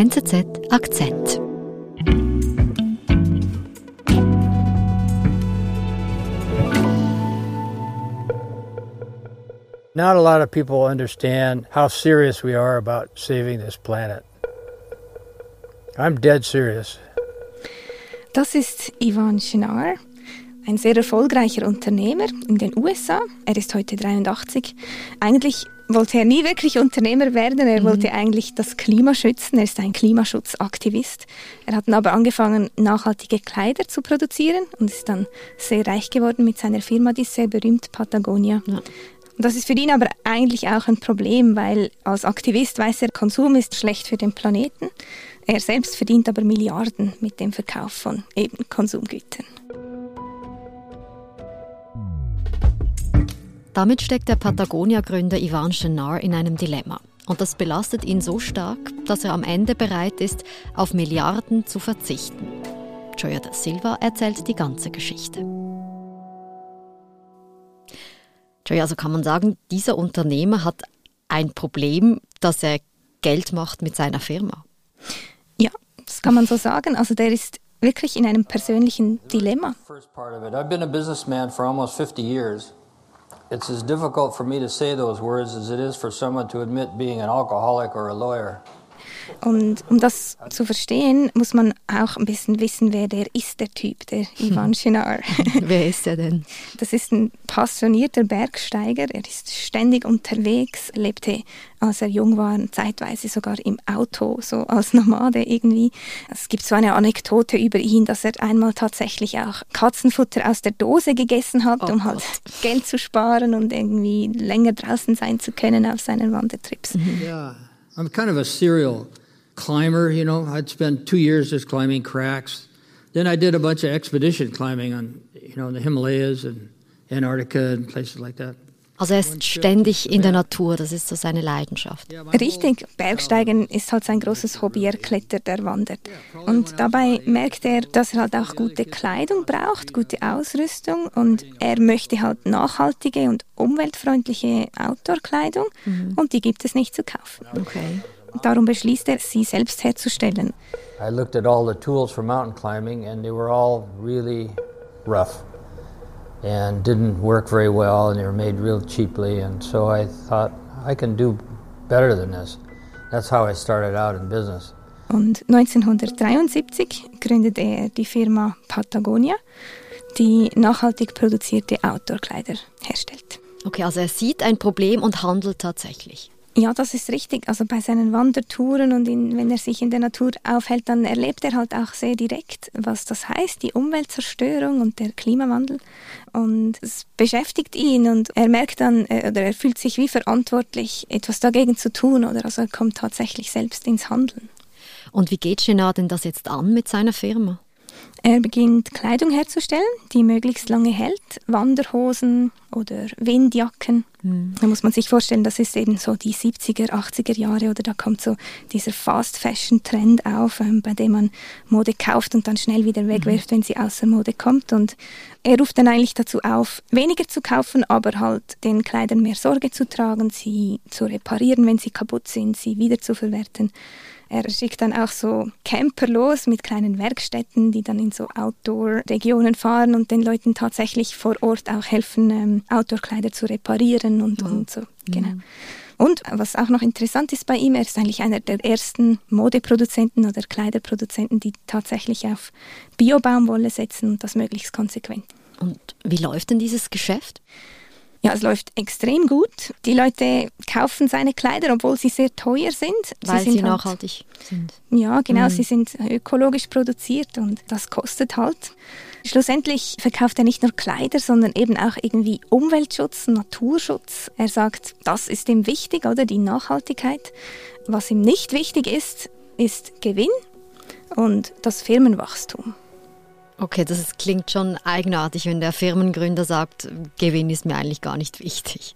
NZZ Akzent. Not a lot of people understand how serious we are about saving this planet. I'm dead serious. Das ist Ivan Chenar, ein sehr erfolgreicher Unternehmer in den USA. Er ist heute 83. Eigentlich wollte er nie wirklich Unternehmer werden. Er mhm. wollte eigentlich das Klima schützen. Er ist ein Klimaschutzaktivist. Er hat dann aber angefangen, nachhaltige Kleider zu produzieren und ist dann sehr reich geworden mit seiner Firma, die ist sehr berühmt, Patagonia. Ja. Und das ist für ihn aber eigentlich auch ein Problem, weil als Aktivist weiß er, Konsum ist schlecht für den Planeten. Er selbst verdient aber Milliarden mit dem Verkauf von eben Konsumgütern. Damit steckt der Patagonia-Gründer Ivan Chenar in einem Dilemma. Und das belastet ihn so stark, dass er am Ende bereit ist, auf Milliarden zu verzichten. Joya da Silva erzählt die ganze Geschichte. Joey, also kann man sagen, dieser Unternehmer hat ein Problem, dass er Geld macht mit seiner Firma. Ja, das kann man so sagen. Also der ist wirklich in einem persönlichen Dilemma. I've been a businessman for almost 50 years. It's as difficult for me to say those words as it is for someone to admit being an alcoholic or a lawyer. Und um das zu verstehen, muss man auch ein bisschen wissen, wer der ist, der Typ, der Ivan Chinar. wer ist er denn? Das ist ein passionierter Bergsteiger. Er ist ständig unterwegs, lebte, als er jung war, zeitweise sogar im Auto, so als Nomade irgendwie. Es gibt so eine Anekdote über ihn, dass er einmal tatsächlich auch Katzenfutter aus der Dose gegessen hat, oh um halt Geld zu sparen und irgendwie länger draußen sein zu können auf seinen Wandertrips. Ja, I'm kind of a serial climber, you know. I'd spend two years just climbing cracks. Then I did a bunch of expedition climbing on, you know, in the Himalayas and Antarctica and places like that. Also er ist ständig in der Natur, das ist so seine Leidenschaft. Richtig, Bergsteigen ist halt sein großes Hobby, er klettert, er wandert. Und dabei merkt er, dass er halt auch gute Kleidung braucht, gute Ausrüstung und er möchte halt nachhaltige und umweltfreundliche Outdoor-Kleidung mhm. und die gibt es nicht zu kaufen. Okay. Darum beschließt er, sie selbst herzustellen. I looked at all the tools for mountain climbing and they were all really rough and didn't work very well and they were made real cheaply and so I thought I can do better than this. That's how I started out in business. Und 1973 gründete er die Firma Patagonia, die nachhaltig produzierte Outdoor-Kleider herstellt. Okay, also er sieht ein Problem und handelt tatsächlich. Ja, das ist richtig. Also bei seinen Wandertouren und in, wenn er sich in der Natur aufhält, dann erlebt er halt auch sehr direkt, was das heißt, die Umweltzerstörung und der Klimawandel. Und es beschäftigt ihn und er merkt dann, äh, oder er fühlt sich wie verantwortlich, etwas dagegen zu tun, oder also er kommt tatsächlich selbst ins Handeln. Und wie geht Genard denn das jetzt an mit seiner Firma? Er beginnt Kleidung herzustellen, die möglichst lange hält, Wanderhosen oder Windjacken. Mhm. Da muss man sich vorstellen, das ist eben so die 70er, 80er Jahre oder da kommt so dieser Fast Fashion Trend auf, ähm, bei dem man Mode kauft und dann schnell wieder wegwirft, mhm. wenn sie außer Mode kommt. Und er ruft dann eigentlich dazu auf, weniger zu kaufen, aber halt den Kleidern mehr Sorge zu tragen, sie zu reparieren, wenn sie kaputt sind, sie wieder zu verwerten. Er schickt dann auch so Camper los mit kleinen Werkstätten, die dann in so Outdoor-Regionen fahren und den Leuten tatsächlich vor Ort auch helfen, ähm, Outdoor-Kleider zu reparieren und, mhm. und so. Genau. Und was auch noch interessant ist bei ihm, er ist eigentlich einer der ersten Modeproduzenten oder Kleiderproduzenten, die tatsächlich auf Biobaumwolle setzen und das möglichst konsequent. Und wie läuft denn dieses Geschäft? Ja, es läuft extrem gut. Die Leute kaufen seine Kleider, obwohl sie sehr teuer sind. Weil sie, sind sie halt, nachhaltig sind. Ja, genau. Mhm. Sie sind ökologisch produziert und das kostet halt. Schlussendlich verkauft er nicht nur Kleider, sondern eben auch irgendwie Umweltschutz, Naturschutz. Er sagt, das ist ihm wichtig, oder die Nachhaltigkeit. Was ihm nicht wichtig ist, ist Gewinn und das Firmenwachstum. Okay, das ist, klingt schon eigenartig, wenn der Firmengründer sagt, Gewinn ist mir eigentlich gar nicht wichtig.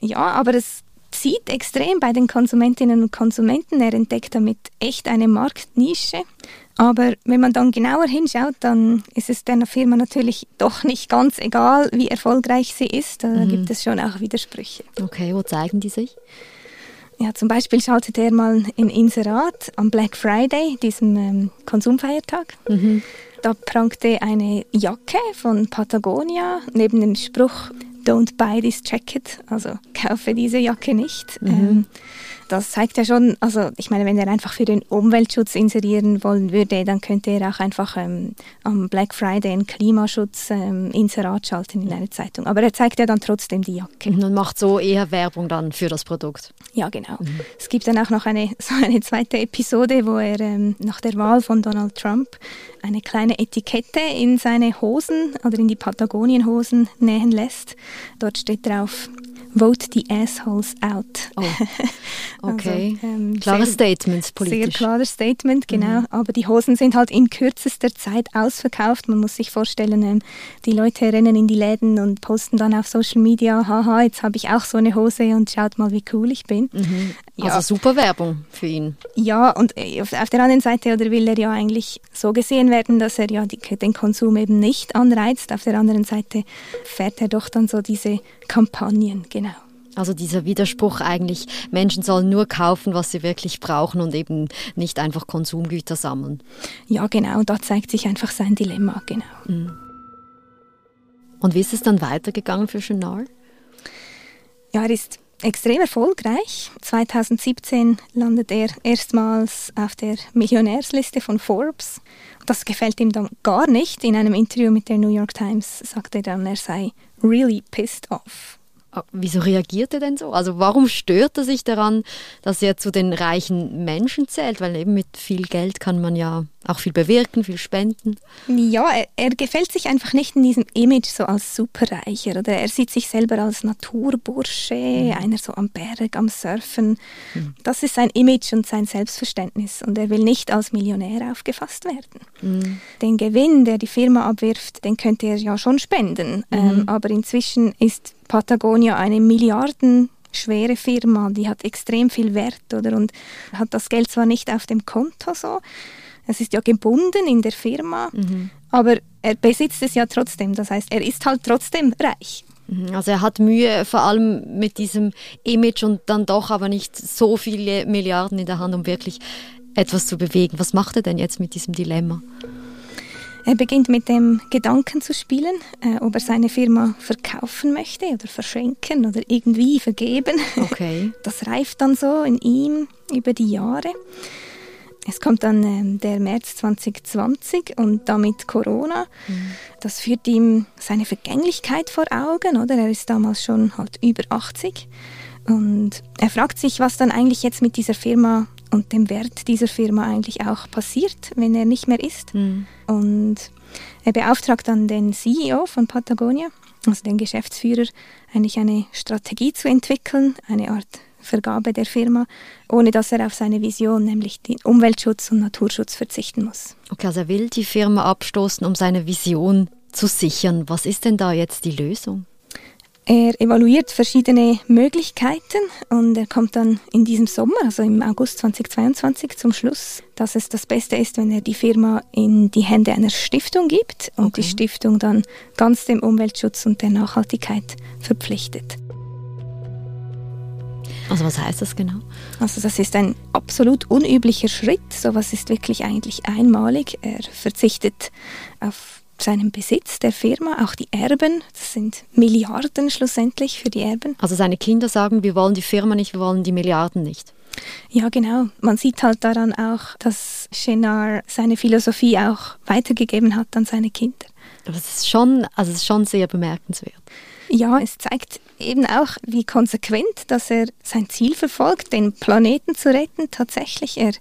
Ja, aber es zieht extrem bei den Konsumentinnen und Konsumenten. Er entdeckt damit echt eine Marktnische. Aber wenn man dann genauer hinschaut, dann ist es der Firma natürlich doch nicht ganz egal, wie erfolgreich sie ist. Da mhm. gibt es schon auch Widersprüche. Okay, wo zeigen die sich? Ja, zum Beispiel schaltet er mal ein Inserat am Black Friday, diesem ähm, Konsumfeiertag. Mhm. Da prangte eine Jacke von Patagonia neben dem Spruch Don't buy this jacket, also kaufe diese Jacke nicht. Mhm. Ähm, das zeigt ja schon, also ich meine, wenn er einfach für den Umweltschutz inserieren wollen würde, dann könnte er auch einfach ähm, am Black Friday ein Klimaschutz-Inserat ähm, schalten in einer Zeitung. Aber er zeigt ja dann trotzdem die Jacke. Und macht so eher Werbung dann für das Produkt. Ja, genau. Mhm. Es gibt dann auch noch eine, so eine zweite Episode, wo er ähm, nach der Wahl von Donald Trump eine kleine Etikette in seine Hosen oder in die Patagonienhosen nähen lässt. Dort steht drauf Vote the Assholes Out. Oh. Okay. also, ähm, klares Statement politisch. Sehr klares Statement, genau. Mhm. Aber die Hosen sind halt in kürzester Zeit ausverkauft. Man muss sich vorstellen, ähm, die Leute rennen in die Läden und posten dann auf Social Media, haha, jetzt habe ich auch so eine Hose und schaut mal, wie cool ich bin. Mhm. Ja. Also super Werbung für ihn. Ja, und äh, auf, auf der anderen Seite oder will er ja eigentlich so gesehen werden, dass er ja die, den Konsum eben nicht anreizt. Auf der anderen Seite fährt er doch dann so diese Kampagnen, genau. Also dieser Widerspruch eigentlich, Menschen sollen nur kaufen, was sie wirklich brauchen und eben nicht einfach Konsumgüter sammeln. Ja, genau, da zeigt sich einfach sein Dilemma, genau. Mhm. Und wie ist es dann weitergegangen für Chenard? Ja, er ist extrem erfolgreich. 2017 landet er erstmals auf der Millionärsliste von Forbes. Das gefällt ihm dann gar nicht. In einem Interview mit der New York Times sagt er dann, er sei really pissed off. Ah, wieso reagiert er denn so? Also warum stört er sich daran, dass er zu den reichen Menschen zählt? Weil eben mit viel Geld kann man ja auch viel bewirken, viel spenden. Ja, er, er, gefällt sich einfach nicht in diesem Image so als Superreicher. Oder er sieht sich selber als Naturbursche, mhm. einer so am Berg, am Surfen. Mhm. Das ist sein Image und sein Selbstverständnis. Und er will nicht als Millionär aufgefasst werden. Mhm. Den Gewinn, der die Firma abwirft, den könnte er ja schon spenden. Mhm. Ähm, aber inzwischen ist Patagonia eine Milliarden schwere Firma, die hat extrem viel Wert oder und hat das Geld zwar nicht auf dem Konto so, es ist ja gebunden in der Firma, mhm. aber er besitzt es ja trotzdem. Das heißt, er ist halt trotzdem reich. Mhm. Also er hat Mühe vor allem mit diesem Image und dann doch aber nicht so viele Milliarden in der Hand, um wirklich etwas zu bewegen. Was macht er denn jetzt mit diesem Dilemma? Er beginnt mit dem Gedanken zu spielen, äh, ob er seine Firma verkaufen möchte oder verschenken oder irgendwie vergeben. Okay. Das reift dann so in ihm über die Jahre. Es kommt dann ähm, der März 2020 und damit Corona. Mhm. Das führt ihm seine Vergänglichkeit vor Augen, oder? Er ist damals schon halt über 80 und er fragt sich, was dann eigentlich jetzt mit dieser Firma und dem Wert dieser Firma eigentlich auch passiert, wenn er nicht mehr ist. Mhm. Und er beauftragt dann den CEO von Patagonia, also den Geschäftsführer, eigentlich eine Strategie zu entwickeln, eine Art Vergabe der Firma, ohne dass er auf seine Vision, nämlich den Umweltschutz und Naturschutz, verzichten muss. Okay, also er will die Firma abstoßen, um seine Vision zu sichern. Was ist denn da jetzt die Lösung? Er evaluiert verschiedene Möglichkeiten und er kommt dann in diesem Sommer, also im August 2022, zum Schluss, dass es das Beste ist, wenn er die Firma in die Hände einer Stiftung gibt und okay. die Stiftung dann ganz dem Umweltschutz und der Nachhaltigkeit verpflichtet. Also was heißt das genau? Also das ist ein absolut unüblicher Schritt. Sowas ist wirklich eigentlich einmalig. Er verzichtet auf seinen Besitz der Firma, auch die Erben. Das sind Milliarden schlussendlich für die Erben. Also seine Kinder sagen, wir wollen die Firma nicht, wir wollen die Milliarden nicht. Ja, genau. Man sieht halt daran auch, dass Chenard seine Philosophie auch weitergegeben hat an seine Kinder. Aber es ist schon, also es ist schon sehr bemerkenswert. Ja, es zeigt eben auch, wie konsequent, dass er sein Ziel verfolgt, den Planeten zu retten. Tatsächlich, er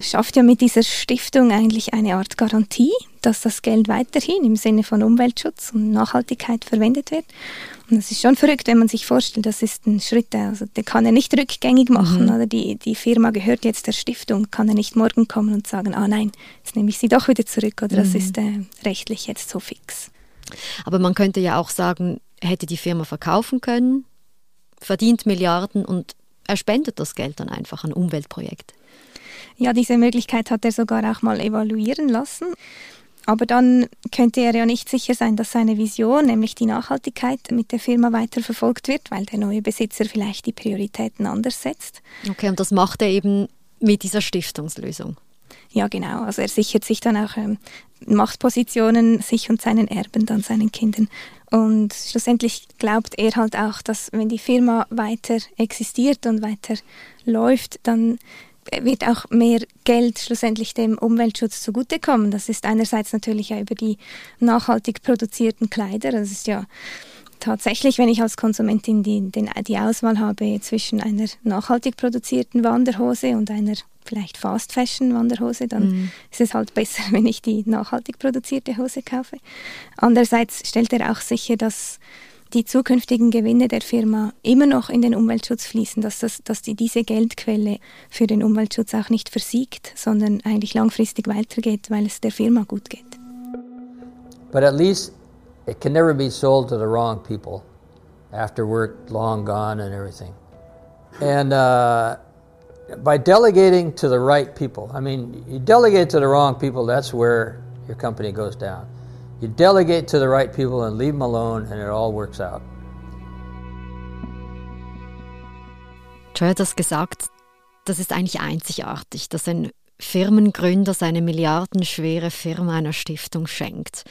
schafft ja mit dieser Stiftung eigentlich eine Art Garantie, dass das Geld weiterhin im Sinne von Umweltschutz und Nachhaltigkeit verwendet wird. Und das ist schon verrückt, wenn man sich vorstellt, das ist ein Schritt, also den kann er nicht rückgängig machen. Mhm. Oder die, die Firma gehört jetzt der Stiftung, kann er nicht morgen kommen und sagen, ah nein, jetzt nehme ich sie doch wieder zurück oder mhm. das ist äh, rechtlich jetzt so fix. Aber man könnte ja auch sagen, hätte die Firma verkaufen können, verdient Milliarden und er spendet das Geld dann einfach an Umweltprojekte. Ja, diese Möglichkeit hat er sogar auch mal evaluieren lassen. Aber dann könnte er ja nicht sicher sein, dass seine Vision, nämlich die Nachhaltigkeit, mit der Firma weiterverfolgt wird, weil der neue Besitzer vielleicht die Prioritäten anders setzt. Okay, und das macht er eben mit dieser Stiftungslösung. Ja, genau. Also er sichert sich dann auch ähm, Machtpositionen, sich und seinen Erben, dann seinen Kindern. Und schlussendlich glaubt er halt auch, dass wenn die Firma weiter existiert und weiter läuft, dann wird auch mehr Geld schlussendlich dem Umweltschutz zugutekommen. Das ist einerseits natürlich ja über die nachhaltig produzierten Kleider. Das ist ja tatsächlich, wenn ich als Konsumentin die, den, die Auswahl habe zwischen einer nachhaltig produzierten Wanderhose und einer vielleicht Fast Fashion Wanderhose, dann mhm. ist es halt besser, wenn ich die nachhaltig produzierte Hose kaufe. Andererseits stellt er auch sicher, dass die zukünftigen Gewinne der Firma immer noch in den Umweltschutz fließen, dass, das, dass die, diese Geldquelle für den Umweltschutz auch nicht versiegt, sondern eigentlich langfristig weitergeht, weil es der Firma gut geht. But at least it can never be sold to the wrong people after work long gone and everything. And uh, by delegating to the right people. I mean, you delegate to the wrong people, that's where your company goes down. You delegate to the right people and leave them alone, and it all works out. Joy hat das gesagt, das ist eigentlich einzigartig, dass ein Firmengründer seine milliardenschwere Firma einer Stiftung schenkt.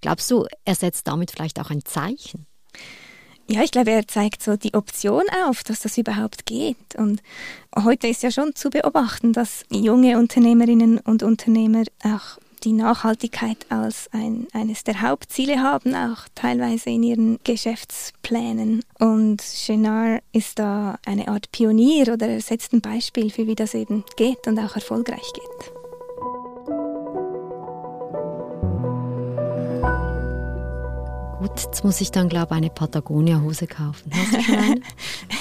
Glaubst du, er setzt damit vielleicht auch ein Zeichen? Ja, ich glaube, er zeigt so die Option auf, dass das überhaupt geht. Und heute ist ja schon zu beobachten, dass junge Unternehmerinnen und Unternehmer auch die Nachhaltigkeit als ein, eines der Hauptziele haben, auch teilweise in ihren Geschäftsplänen. Und Chenard ist da eine Art Pionier oder er setzt ein Beispiel für, wie das eben geht und auch erfolgreich geht. Jetzt muss ich dann, glaube ich, eine Patagonia-Hose kaufen. Hast du schon eine?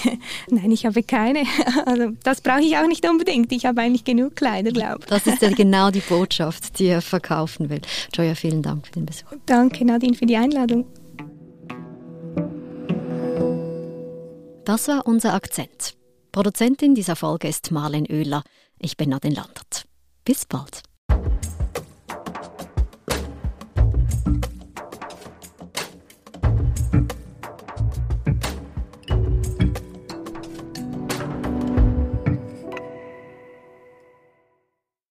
Nein, ich habe keine. Also, das brauche ich auch nicht unbedingt. Ich habe eigentlich genug Kleider, glaube ich. Das ist ja genau die Botschaft, die er verkaufen will. Joya, vielen Dank für den Besuch. Danke, Nadine, für die Einladung. Das war unser Akzent. Produzentin dieser Folge ist Marlen Oehler. Ich bin Nadine Landert. Bis bald.